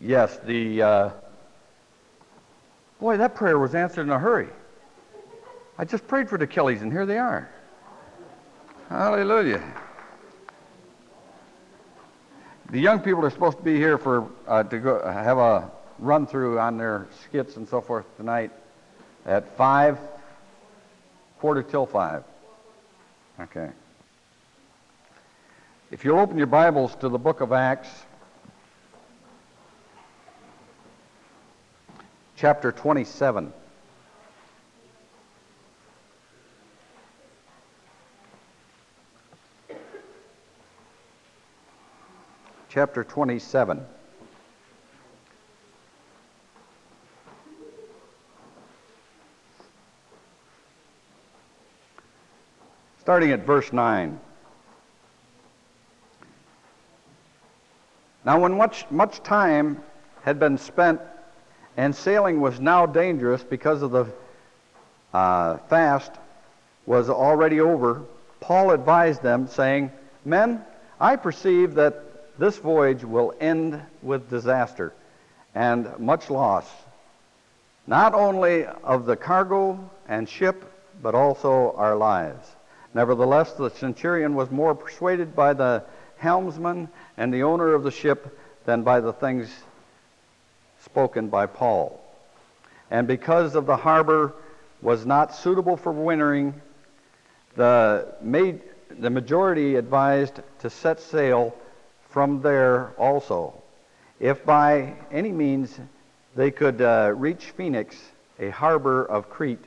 Yes, the. Uh, boy, that prayer was answered in a hurry. I just prayed for the Kellys, and here they are. Hallelujah. The young people are supposed to be here for uh, to go have a run through on their skits and so forth tonight at five, quarter till five. Okay. If you'll open your Bibles to the book of Acts, chapter 27. Chapter 27. Starting at verse 9. Now, when much, much time had been spent and sailing was now dangerous because of the uh, fast was already over, Paul advised them, saying, Men, I perceive that this voyage will end with disaster and much loss, not only of the cargo and ship, but also our lives. Nevertheless, the centurion was more persuaded by the helmsman and the owner of the ship than by the things spoken by Paul. And because of the harbor was not suitable for wintering, the, made, the majority advised to set sail from there also. If by any means they could uh, reach Phoenix, a harbor of Crete,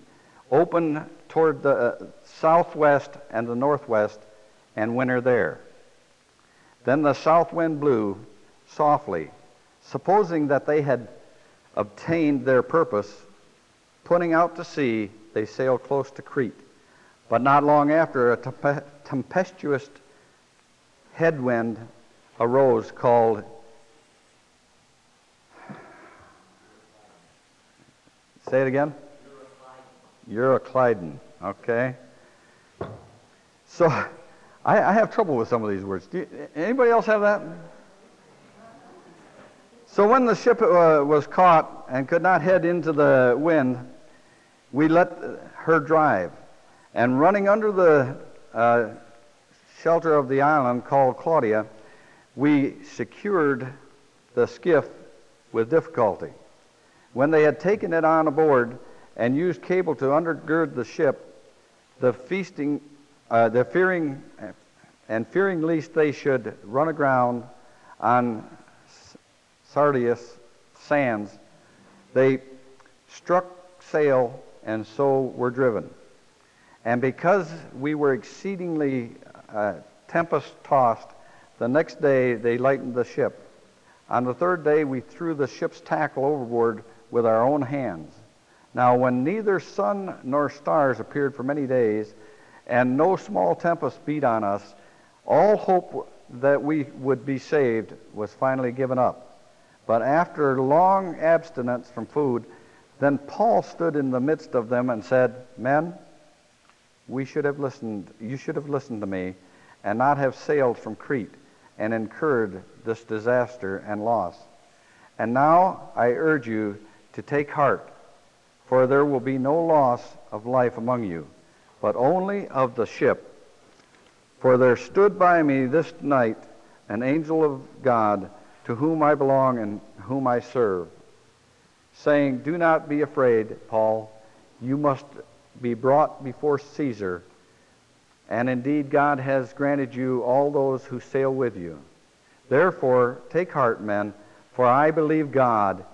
open toward the uh, southwest and the northwest, and winter there. Then the south wind blew softly, supposing that they had obtained their purpose. Putting out to sea, they sailed close to Crete. But not long after, a tempestuous headwind arose called Say it again. Euroclydon. Okay. So I, I, have trouble with some of these words. You, anybody else have that? So when the ship uh, was caught and could not head into the wind, we let her drive. And running under the uh, shelter of the island called Clauda, we secured the skiff with difficulty. When they had taken it on aboard and used cable to undergird the ship, the feasting, uh, the fearing, and fearing lest they should run aground on Syrtis sands, they struck sail and so were driven. And because we were exceedingly uh, tempest tossed, the next day they lightened the ship. On the third day we threw the ship's tackle overboard with our own hands. Now, when neither sun nor stars appeared for many days, and no small tempest beat on us, all hope that we would be saved was finally given up. But after long abstinence from food, then Paul stood in the midst of them and said, Men, we should have listened, you should have listened to me and not have sailed from Crete and incurred this disaster and loss. And now I urge you to take heart, for there will be no loss of life among you, but only of the ship. For there stood by me this night an angel of God to whom I belong and whom I serve, saying, Do not be afraid, Paul. You must be brought before Caesar. And indeed, God has granted you all those who sail with you. Therefore, take heart, men, for I believe God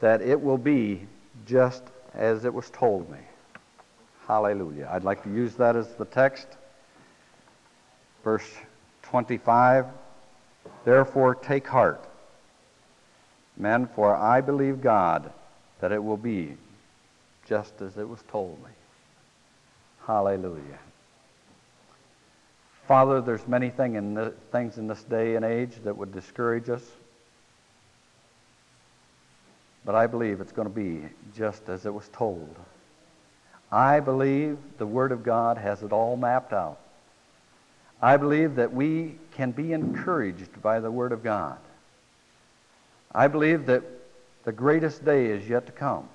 that it will be just as it was told me. Hallelujah. I'd like to use that as the text. Verse 25. Therefore, take heart, men, for I believe God that it will be just as it was told me. Hallelujah. Father, there's many thing in the, things in this day and age that would discourage us. But I believe it's going to be just as it was told. I believe the Word of God has it all mapped out. I believe that we can be encouraged by the Word of God. I believe that the greatest day is yet to come.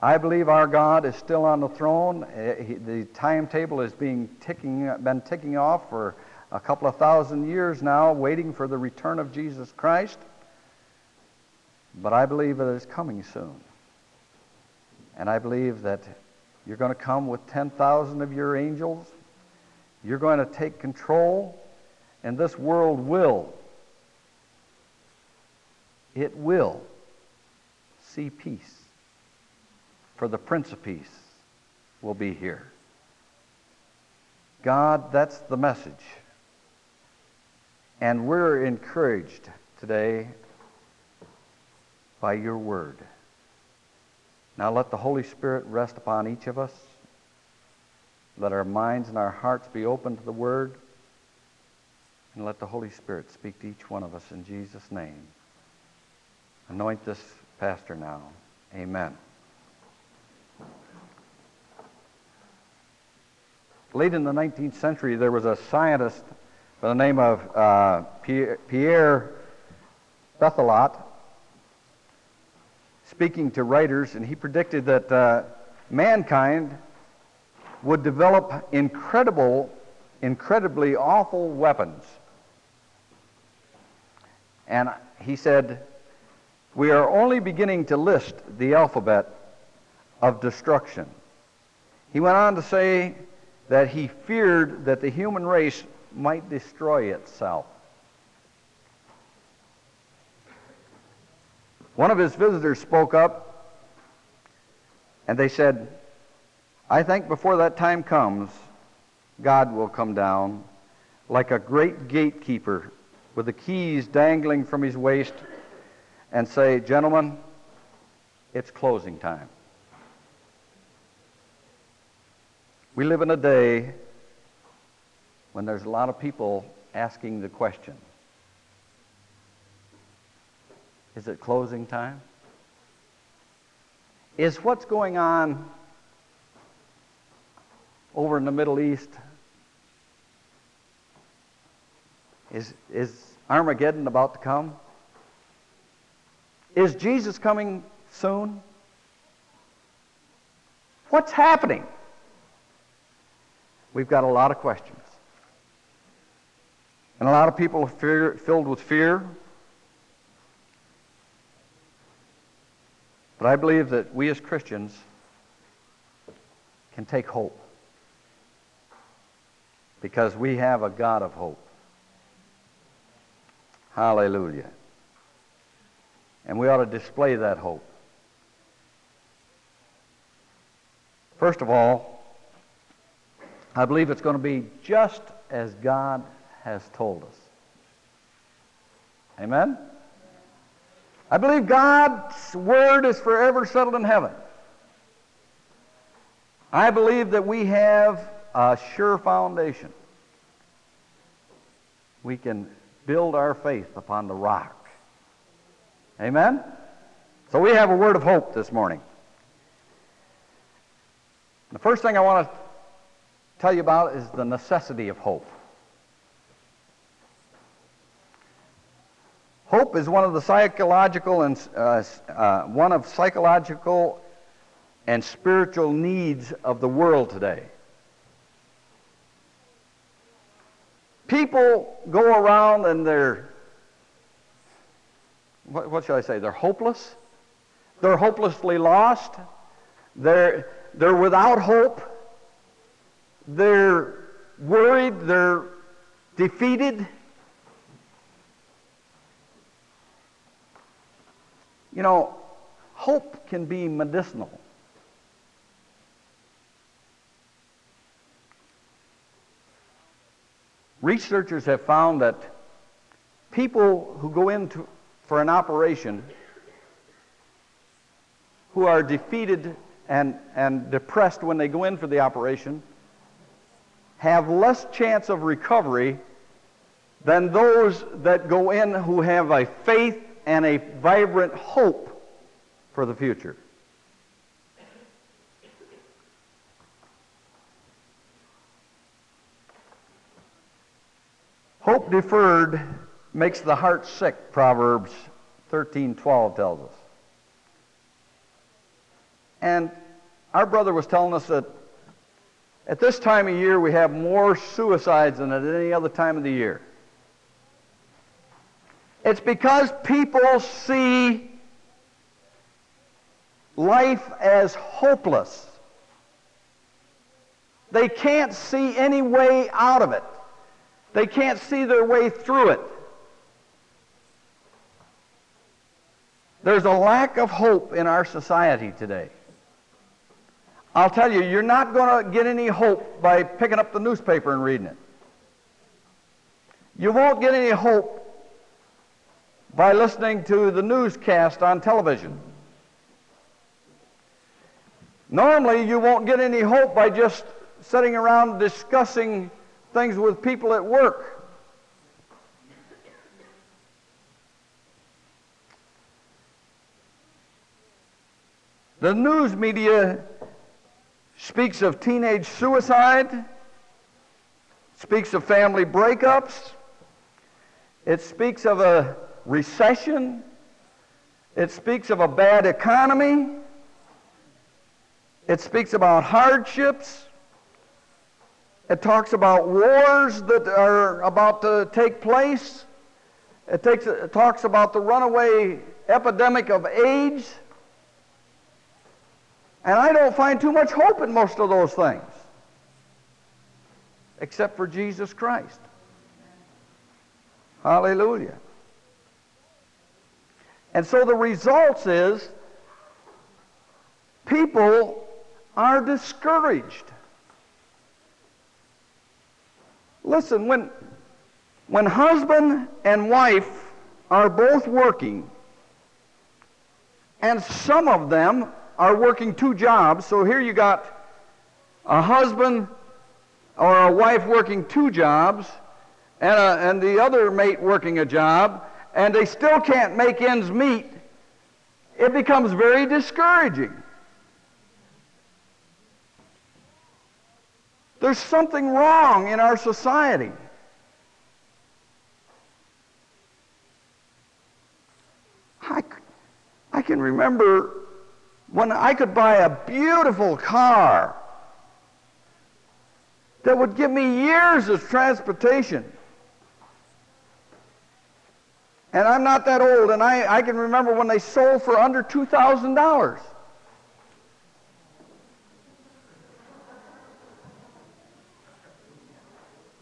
I believe our God is still on the throne. Eh, the timetable is being ticking, been ticking off for a couple of thousand years now, waiting for the return of Jesus Christ. But I believe that it is coming soon. And I believe that you're going to come with 10,000 of your angels. You're going to take control, and this world will, it will see peace. For the Prince of Peace will be here. God, that's the message. And we're encouraged today by your word. Now let the Holy Spirit rest upon each of us. Let our minds and our hearts be open to the word. And let the Holy Spirit speak to each one of us in Jesus' name. Anoint this pastor now. Amen. Late in the 19th century, there was a scientist by the name of uh, Pierre Berthelot speaking to writers, and he predicted that uh, mankind would develop incredible, incredibly awful weapons. And he said, We are only beginning to list the alphabet of destruction. He went on to say that he feared that the human race might destroy itself. One of his visitors spoke up, and they said, I think before that time comes, God will come down like a great gatekeeper with the keys dangling from his waist and say, Gentlemen, it's closing time. We live in a day when there's a lot of people asking the question Is it closing time? Is what's going on over in the Middle East, is, is Armageddon about to come? Is Jesus coming soon? What's happening? We've got a lot of questions. And a lot of people are fear, filled with fear, But I believe that we as Christians can take hope because we have a God of hope. Hallelujah. And we ought to display that hope. First of all, I believe it's going to be just as God has told us. Amen? I believe God's word is forever settled in heaven. I believe that we have a sure foundation. We can build our faith upon the rock. Amen? So we have a word of hope this morning. The first thing I want to tell you about is the necessity of hope. Hope is one of the psychological and uh, uh, one of psychological and spiritual needs of the world today. People go around and they're what, what should I say? They're hopeless. They're hopelessly lost. They're they're without hope. They're worried. They're defeated. You know, hope can be medicinal. Researchers have found that people who go in for an operation who are defeated and, and depressed when they go in for the operation have less chance of recovery than those that go in who have a faith and a vibrant hope for the future. Hope deferred makes the heart sick, Proverbs 13:12 tells us. And our brother was telling us that at this time of year we have more suicides than at any other time of the year. It's because people see life as hopeless. They can't see any way out of it. They can't see their way through it. There's a lack of hope in our society today. I'll tell you, you're not going to get any hope by picking up the newspaper and reading it. You won't get any hope by listening to the newscast on television. Normally, you won't get any hope by just sitting around discussing things with people at work. The news media speaks of teenage suicide, speaks of family breakups, it speaks of a recession, it speaks of a bad economy, it speaks about hardships. It talks about wars that are about to take place. It, takes, it talks about the runaway epidemic of AIDS. And I don't find too much hope in most of those things, except for Jesus Christ. Hallelujah. And so the results is people are discouraged. Listen, when, when husband and wife are both working, and some of them are working two jobs, so here you got a husband or a wife working two jobs, and, a, and the other mate working a job, and they still can't make ends meet, it becomes very discouraging. There's something wrong in our society. I, I can remember when I could buy a beautiful car that would give me years of transportation. And I'm not that old, and I, I can remember when they sold for under $2,000.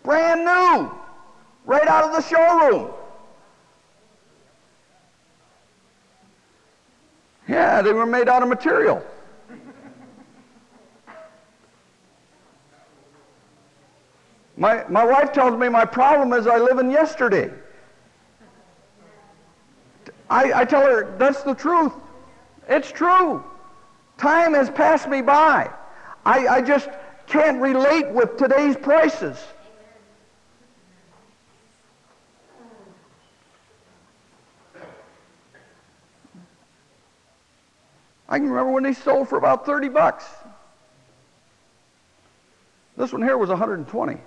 Brand new. Right out of the showroom. Yeah, they were made out of material. My, my wife tells me my problem is I live in yesterday. I, I tell her that's the truth. It's true. Time has passed me by. I, I just can't relate with today's prices. I can remember when they sold for about 30 bucks. This one here was 120. And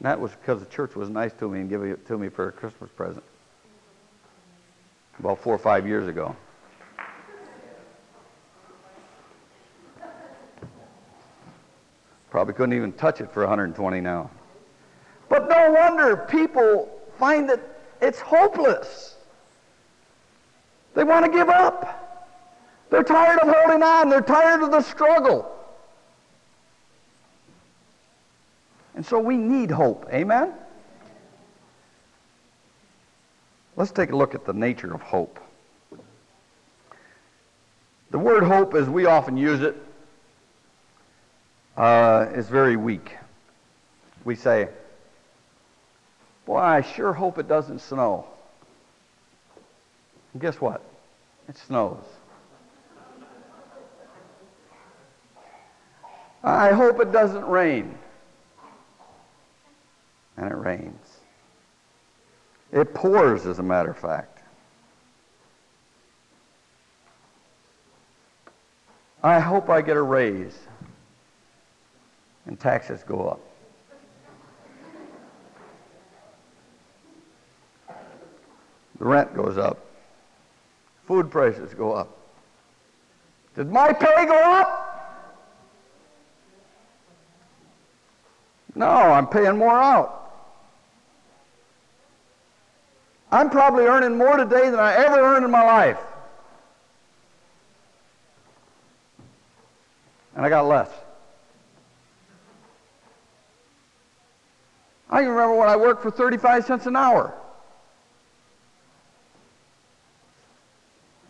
that was because the church was nice to me and gave it to me for a Christmas present. About four or five years ago. Probably couldn't even touch it for 120 now. But no wonder people find that it's hopeless. They want to give up. They're tired of holding on. They're tired of the struggle. And so we need hope. Amen? Let's take a look at the nature of hope. The word hope, as we often use it, uh, is very weak. We say, Boy, I sure hope it doesn't snow. And guess what? It snows. I hope it doesn't rain. And it rains. It pours, as a matter of fact. I hope I get a raise and taxes go up. The rent goes up. Food prices go up. Did my pay go up? No, I'm paying more out. I'm probably earning more today than I ever earned in my life. And I got less. I can remember when I worked for 35 cents an hour.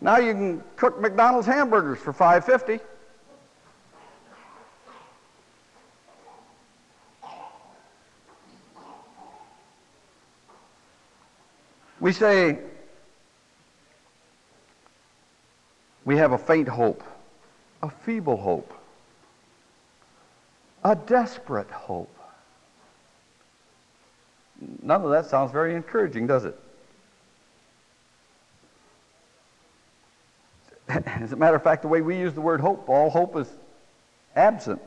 Now you can cook McDonald's hamburgers for 5.50. We say we have a faint hope, a feeble hope, a desperate hope. None of that sounds very encouraging, does it? As a matter of fact, the way we use the word hope, all hope is absent.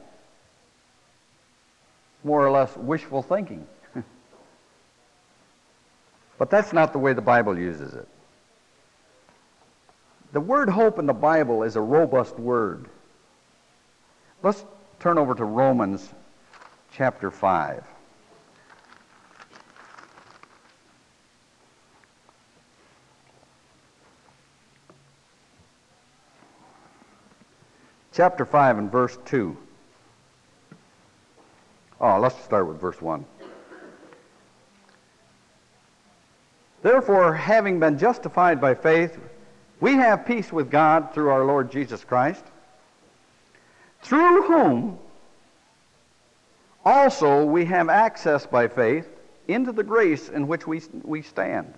More or less wishful thinking. but that's not the way the Bible uses it. The word hope in the Bible is a robust word. Let's turn over to Romans chapter 5. Chapter 5 and verse 2. Oh, let's start with verse 1. Therefore, having been justified by faith, we have peace with God through our Lord Jesus Christ, through whom also we have access by faith into the grace in which we, we stand,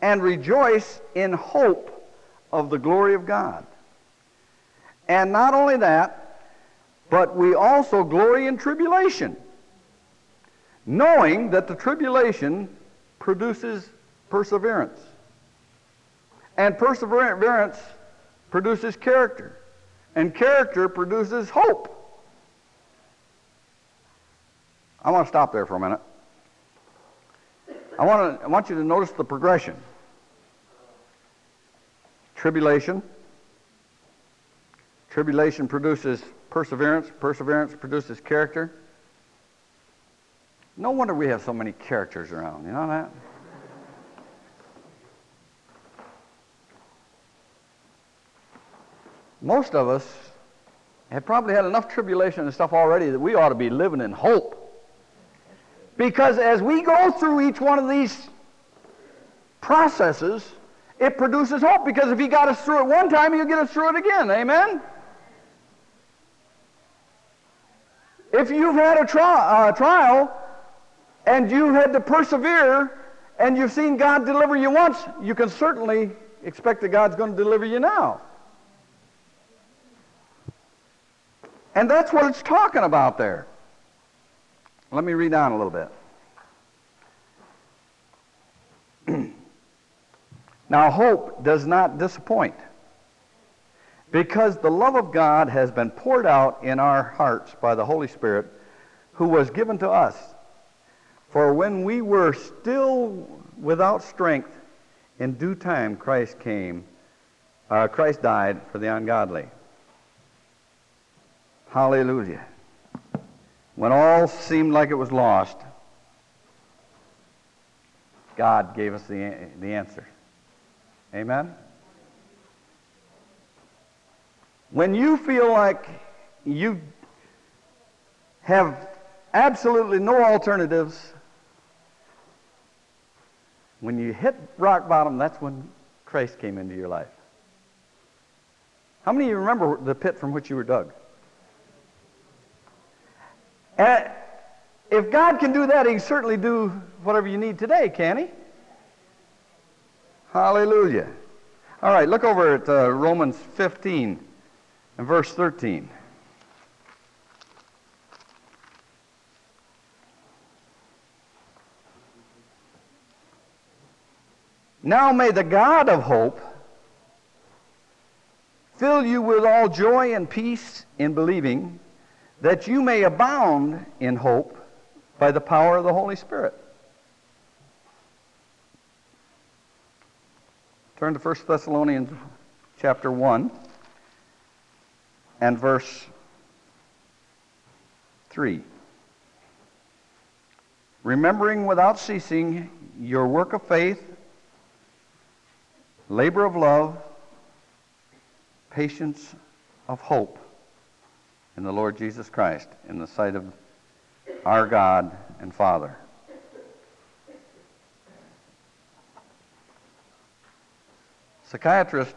and rejoice in hope of the glory of God. And not only that, but we also glory in tribulation, knowing that the tribulation produces perseverance. And perseverance produces character. And character produces hope. I want to stop there for a minute. I want, to, I want you to notice the progression. Tribulation, Tribulation produces perseverance. Perseverance produces character. No wonder we have so many characters around. You know that? Most of us have probably had enough tribulation and stuff already that we ought to be living in hope. Because as we go through each one of these processes, it produces hope. Because if he got us through it one time, he'll get us through it again. Amen? If you've had a uh, trial and you've had to persevere and you've seen God deliver you once, you can certainly expect that God's going to deliver you now. And that's what it's talking about there. Let me read on a little bit. now, hope does not disappoint because the love of God has been poured out in our hearts by the Holy Spirit who was given to us. For when we were still without strength, in due time Christ came, uh, Christ died for the ungodly. Hallelujah. When all seemed like it was lost, God gave us the, the answer. Amen? When you feel like you have absolutely no alternatives, when you hit rock bottom, that's when Christ came into your life. How many of you remember the pit from which you were dug? And if God can do that, He can certainly do whatever you need today, can He? Hallelujah. All right, look over at uh, Romans 15 and verse 13. Now may the God of hope fill you with all joy and peace in believing, that you may abound in hope by the power of the Holy Spirit. Turn to 1 Thessalonians chapter 1 and verse 3. Remembering without ceasing your work of faith, labor of love, patience of hope in the Lord Jesus Christ in the sight of our God and Father. Psychiatrist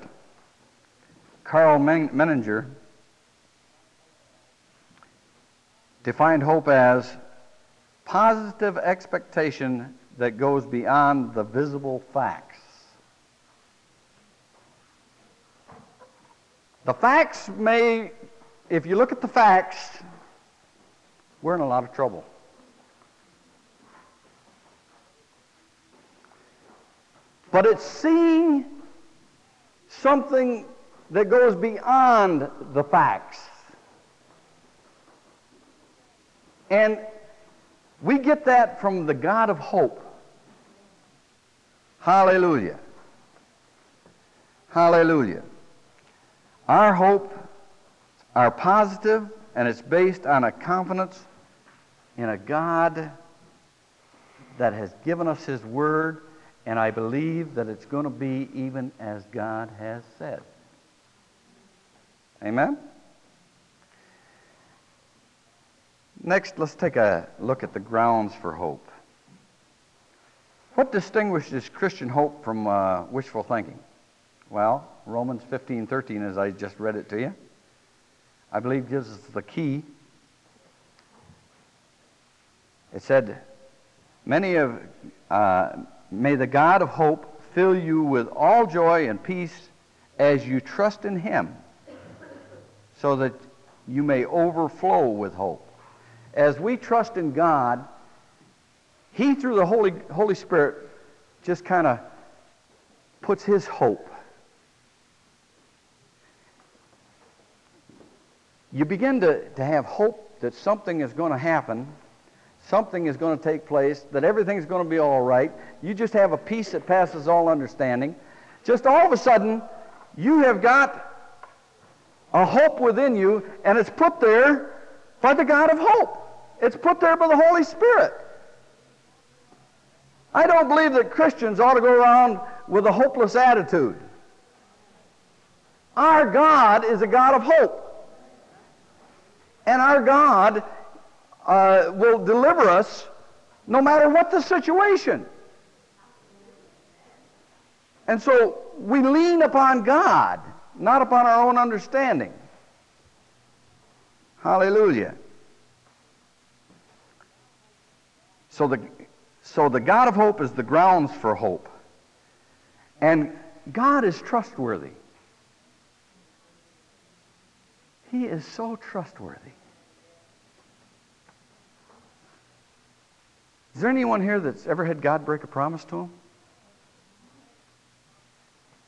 Karl Menninger defined hope as positive expectation that goes beyond the visible facts. The facts may, if you look at the facts, we're in a lot of trouble. But it's seeing something that goes beyond the facts. And we get that from the God of hope. Hallelujah. Hallelujah. Our hope are positive, and it's based on a confidence in a God that has given us His Word and I believe that it's going to be even as God has said. Amen? Next, let's take a look at the grounds for hope. What distinguishes Christian hope from uh, wishful thinking? Well, Romans 15 13, as I just read it to you, I believe gives us the key. It said, Many of uh, May the God of hope fill you with all joy and peace as you trust in Him, so that you may overflow with hope. As we trust in God, He, through the Holy, Holy Spirit, just kind of puts His hope. You begin to, to have hope that something is going to happen something is going to take place, that everything's going to be all right. You just have a peace that passes all understanding. Just all of a sudden, you have got a hope within you, and it's put there by the God of hope. It's put there by the Holy Spirit. I don't believe that Christians ought to go around with a hopeless attitude. Our God is a God of hope. And our God uh, will deliver us no matter what the situation. And so we lean upon God, not upon our own understanding. Hallelujah. So the, so the God of hope is the grounds for hope. And God is trustworthy. He is so trustworthy. Is there anyone here that's ever had God break a promise to him?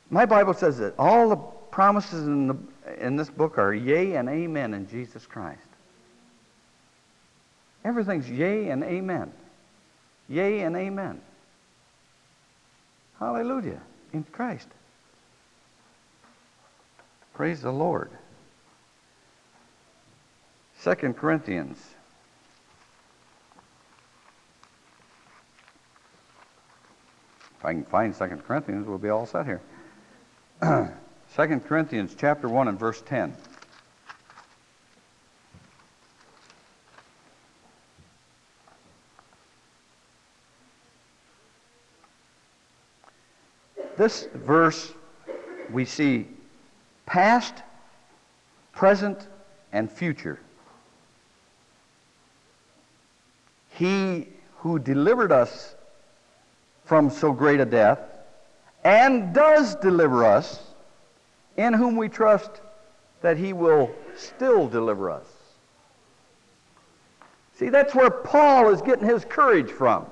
My Bible says that all the promises in, the, in this book are yea and amen in Jesus Christ. Everything's yea and amen. Yea and amen. Hallelujah. In Christ. Praise the Lord. Second Corinthians If I can find 2 Corinthians, we'll be all set here. 2 Corinthians chapter 1 and verse 10. This verse, we see past, present, and future. He who delivered us from so great a death, and does deliver us, in whom we trust that he will still deliver us. See, that's where Paul is getting his courage from.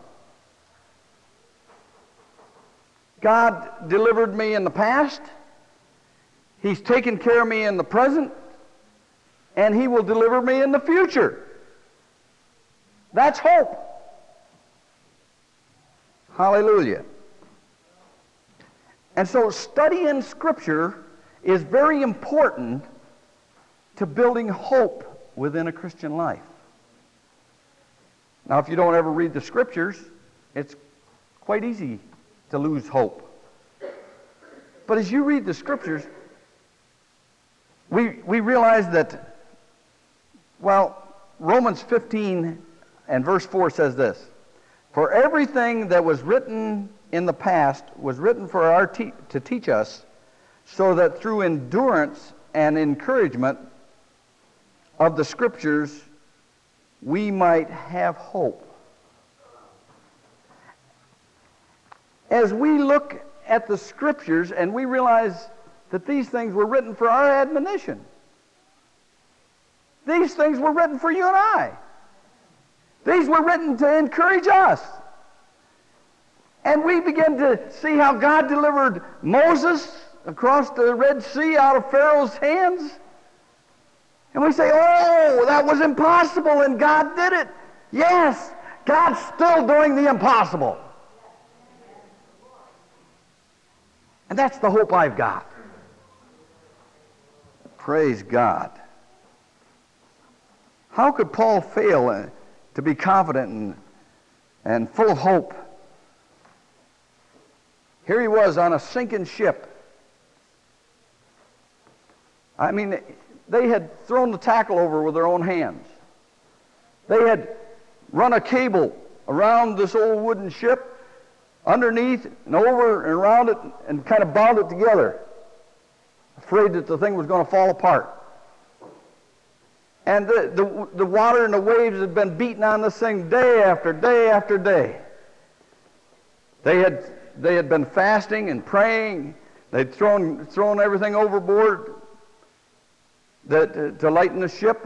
God delivered me in the past. He's taken care of me in the present. And he will deliver me in the future. That's hope. Hallelujah. And so studying Scripture is very important to building hope within a Christian life. Now, if you don't ever read the Scriptures, it's quite easy to lose hope. But as you read the Scriptures, we, we realize that, well, Romans 15 and verse 4 says this For everything that was written in the past was written for our te- to teach us, so that through endurance and encouragement of the Scriptures we might have hope. As we look at the Scriptures and we realize that these things were written for our admonition, these things were written for you and I. These were written to encourage us. And we begin to see how God delivered Moses across the Red Sea out of Pharaoh's hands. And we say, oh, that was impossible, and God did it. Yes, God's still doing the impossible. And that's the hope I've got. Praise God. How could Paul fail uh, to be confident and, and full of hope? Here he was on a sinking ship. I mean, they had thrown the tackle over with their own hands. They had run a cable around this old wooden ship, underneath and over and around it, and kind of bound it together, afraid that the thing was going to fall apart. And the, the, the water and the waves had been beating on this thing day after day after day. They had, they had been fasting and praying. They'd thrown, thrown everything overboard that, to lighten the ship.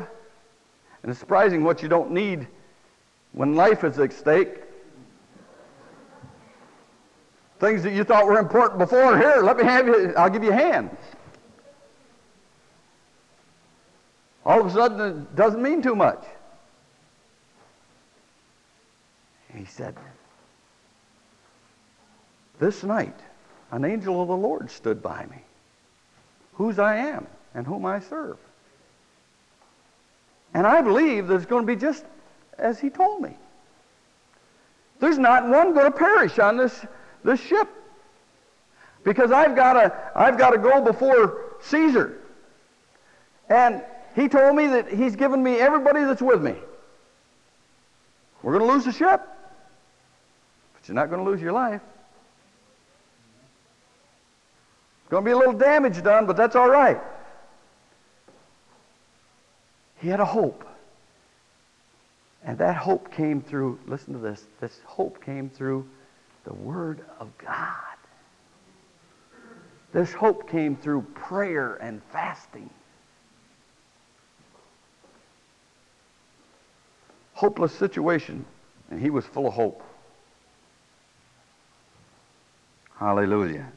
And it's surprising what you don't need when life is at stake. Things that you thought were important before, here, let me have you, I'll give you a hand. all of a sudden it doesn't mean too much. He said, This night an angel of the Lord stood by me, whose I am and whom I serve. And I believe that it's going to be just as he told me. There's not one going to perish on this, this ship. Because I've got to I've got to go before Caesar. And he told me that he's given me everybody that's with me. We're going to lose the ship, but you're not going to lose your life. Going to be a little damage done, but that's all right. He had a hope. And that hope came through, listen to this, this hope came through the Word of God. This hope came through prayer and fasting. hopeless situation, and he was full of hope. Hallelujah.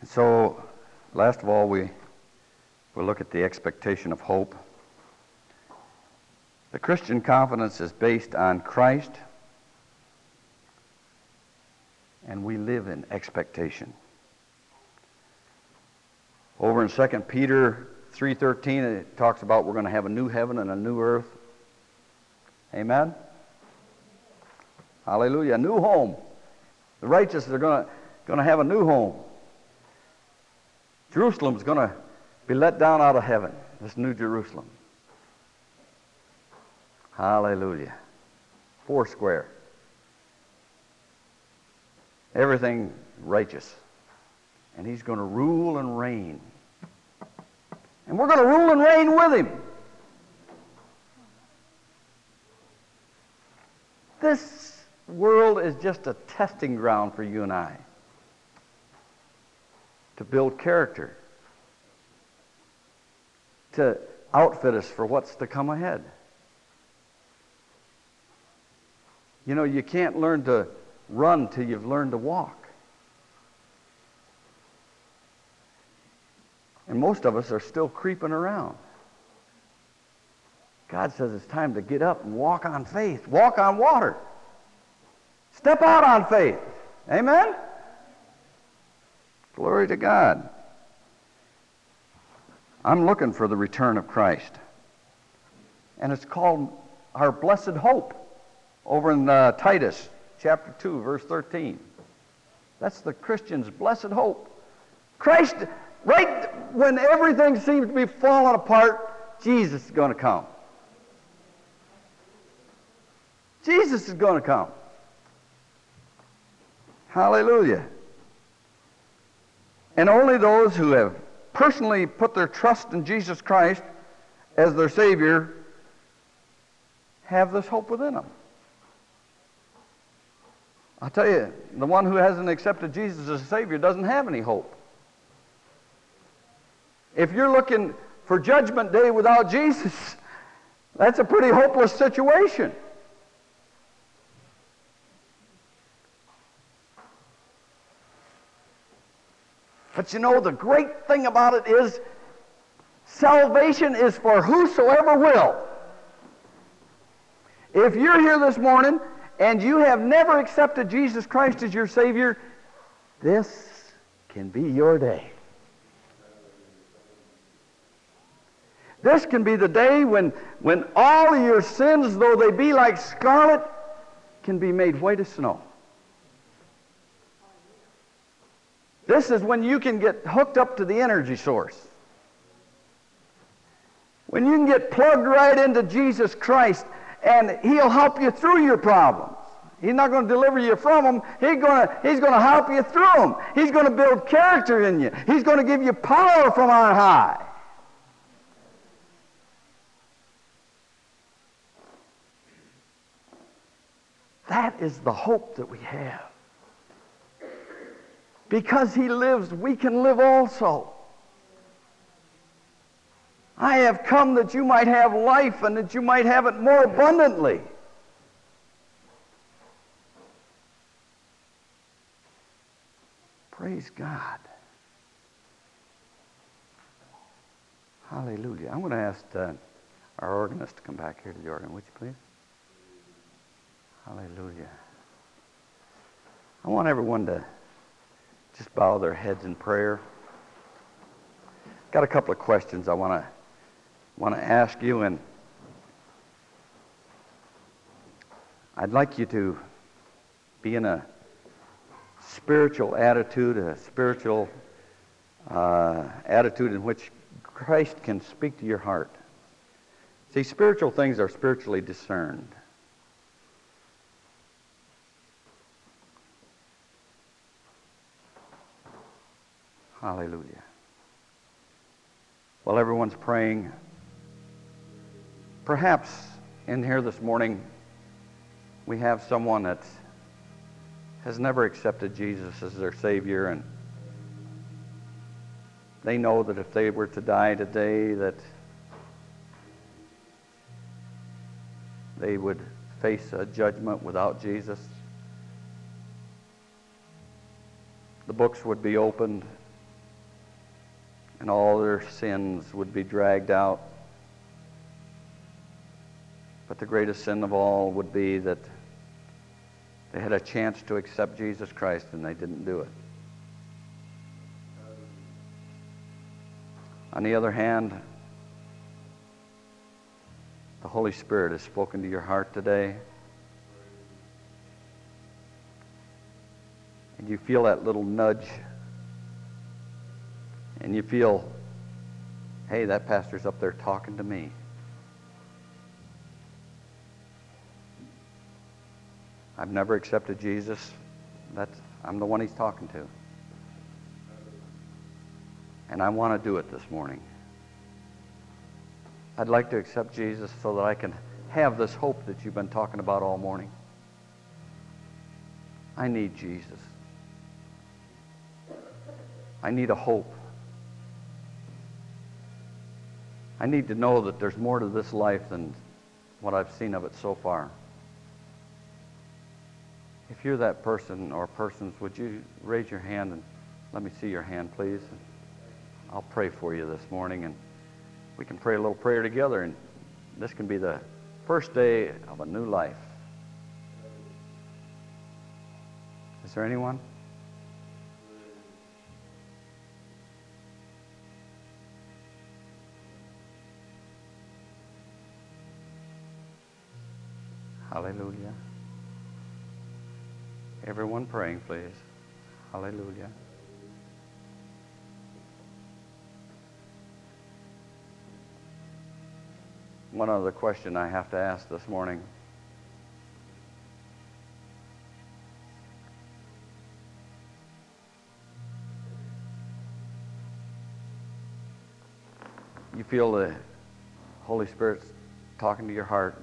And so, last of all, we will look at the expectation of hope. The Christian confidence is based on Christ, and we live in expectation. Over in 2 Peter 3.13, it talks about we're going to have a new heaven and a new earth. Amen? Hallelujah. A new home. The righteous are going to, going to have a new home. Jerusalem's going to be let down out of heaven, this new Jerusalem. Hallelujah. Four square. Everything righteous. And he's going to rule and reign and we're going to rule and reign with him. This world is just a testing ground for you and I to build character, to outfit us for what's to come ahead. You know, you can't learn to run till you've learned to walk. And most of us are still creeping around. God says it's time to get up and walk on faith, walk on water. Step out on faith. Amen? Glory to God. I'm looking for the return of Christ. And it's called our blessed hope over in uh, Titus chapter 2, verse 13. That's the Christian's blessed hope. Christ, right when everything seems to be falling apart, Jesus is going to come. Jesus is going to come. Hallelujah. And only those who have personally put their trust in Jesus Christ as their Savior have this hope within them. I'll tell you, the one who hasn't accepted Jesus as Savior doesn't have any hope. If you're looking for Judgment Day without Jesus, that's a pretty hopeless situation. But you know, the great thing about it is salvation is for whosoever will. If you're here this morning and you have never accepted Jesus Christ as your Savior, this can be your day. This can be the day when, when all of your sins, though they be like scarlet, can be made white as snow. This is when you can get hooked up to the energy source. When you can get plugged right into Jesus Christ and He'll help you through your problems. He's not going to deliver you from them. He's going to, he's going to help you through them. He's going to build character in you. He's going to give you power from on high. That is the hope that we have. Because he lives, we can live also. I have come that you might have life and that you might have it more abundantly. Praise God. Hallelujah. I'm going to ask uh, our organist to come back here to the organ, would you please? Hallelujah. I want everyone to just bow their heads in prayer. Got a couple of questions I want to want to ask you, and I'd like you to be in a spiritual attitude, a spiritual uh, attitude in which Christ can speak to your heart. See, spiritual things are spiritually discerned. Hallelujah. While everyone's praying, perhaps in here this morning we have someone that has never accepted Jesus as their Savior and they know that if they were to die today that they would face a judgment without Jesus. The books would be opened and all their sins would be dragged out. But the greatest sin of all would be that they had a chance to accept Jesus Christ and they didn't do it. On the other hand, the Holy Spirit has spoken to your heart today. And you feel that little nudge and you feel, hey, that pastor's up there talking to me. I've never accepted Jesus. That's, I'm the one he's talking to. And I want to do it this morning. I'd like to accept Jesus so that I can have this hope that you've been talking about all morning. I need Jesus. I need a hope. I need to know that there's more to this life than what I've seen of it so far. If you're that person or persons, would you raise your hand and let me see your hand, please? I'll pray for you this morning, and we can pray a little prayer together, and this can be the first day of a new life. Is there anyone? Hallelujah. Everyone praying, please. Hallelujah. One other question I have to ask this morning. You feel the Holy Spirit's talking to your heart.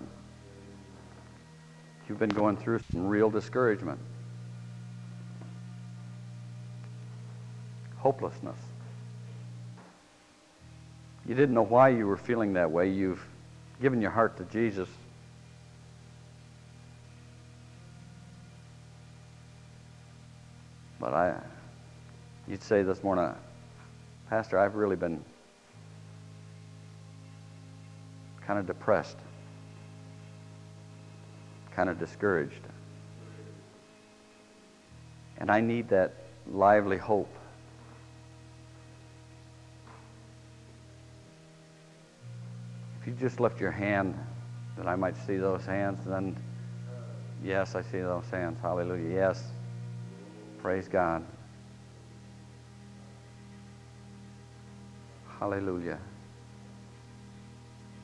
You've been going through some real discouragement, hopelessness. You didn't know why you were feeling that way. You've given your heart to Jesus. But I, you'd say this morning, Pastor, I've really been kind of depressed kind of discouraged. And I need that lively hope. Just lift your hand, that I might see those hands, and then yes, I see those hands. Hallelujah. Yes. Praise God. Hallelujah.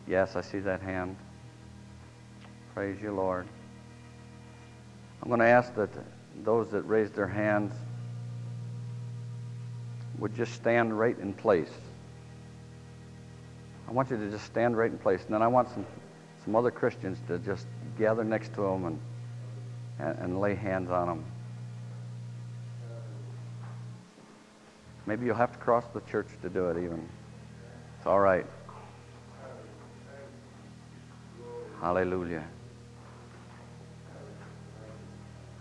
Yes, I see that hand. Praise you, Lord. I'm going to ask that those that raised their hands would just stand right in place. I want you to just stand right in place. And then I want some, some other Christians to just gather next to them and, and, and lay hands on them. Maybe you'll have to cross the church to do it even. It's all right. Hallelujah.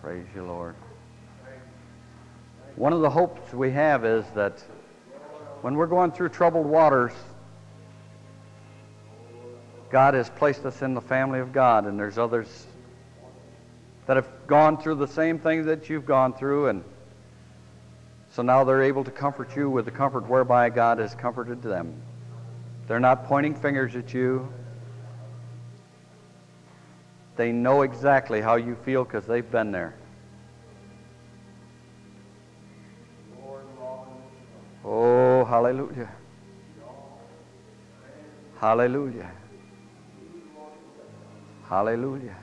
Praise you, Lord. One of the hopes we have is that when we're going through troubled waters, God has placed us in the family of God, and there's others that have gone through the same things that you've gone through, and so now they're able to comfort you with the comfort whereby God has comforted them. They're not pointing fingers at you. They know exactly how you feel because they've been there. Oh, hallelujah. Hallelujah. Hallelujah.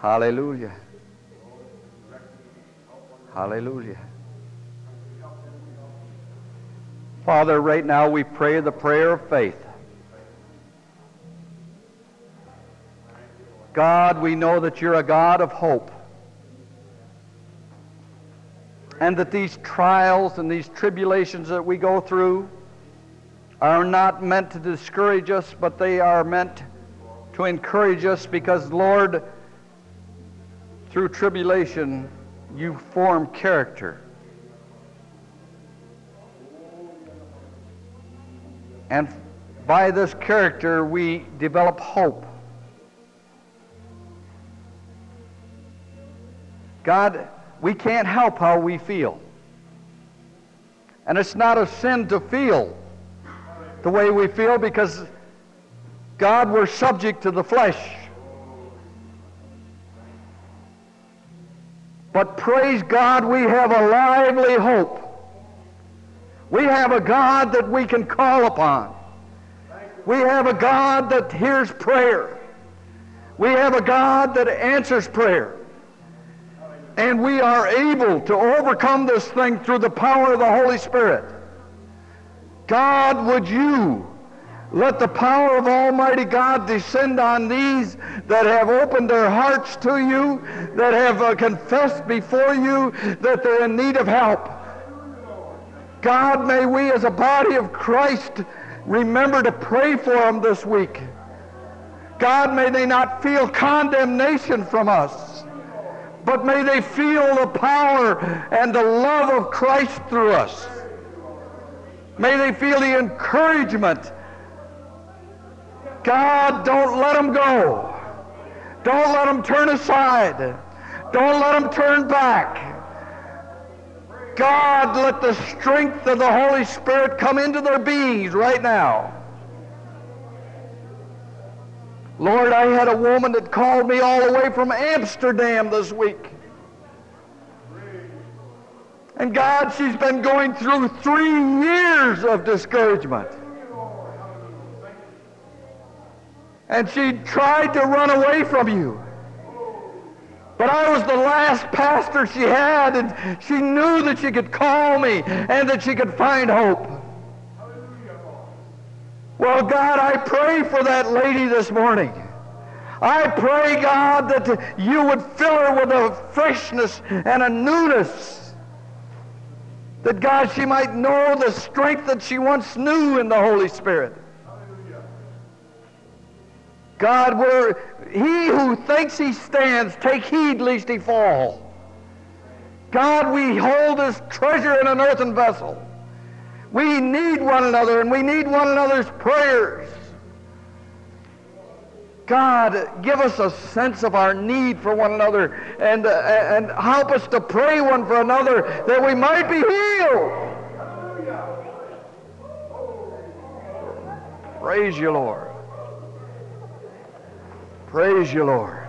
Hallelujah. Hallelujah. Father, right now we pray the prayer of faith. God, we know that you're a God of hope. And that these trials and these tribulations that we go through are not meant to discourage us, but they are meant to encourage us because, Lord, through tribulation, you form character. And by this character, we develop hope. God, we can't help how we feel. And it's not a sin to feel the way we feel because God, we're subject to the flesh. But praise God, we have a lively hope. We have a God that we can call upon. We have a God that hears prayer. We have a God that answers prayer. And we are able to overcome this thing through the power of the Holy Spirit. God, would you let the power of Almighty God descend on these that have opened their hearts to you, that have uh, confessed before you that they're in need of help. God, may we as a body of Christ remember to pray for them this week. God, may they not feel condemnation from us but may they feel the power and the love of Christ through us. May they feel the encouragement. God, don't let them go. Don't let them turn aside. Don't let them turn back. God, let the strength of the Holy Spirit come into their beings right now. Lord, I had a woman that called me all the way from Amsterdam this week. And God, she's been going through three years of discouragement. And she tried to run away from you. But I was the last pastor she had, and she knew that she could call me and that she could find hope. Well, God, I pray for that lady this morning. I pray, God, that you would fill her with a freshness and a newness. That, God, she might know the strength that she once knew in the Holy Spirit. God, where he who thinks he stands, take heed lest he fall. God, we hold this treasure in an earthen vessel. We need one another, and we need one another's prayers. God, give us a sense of our need for one another and, uh, and help us to pray one for another that we might be healed. Praise you, Lord. Praise you, Lord.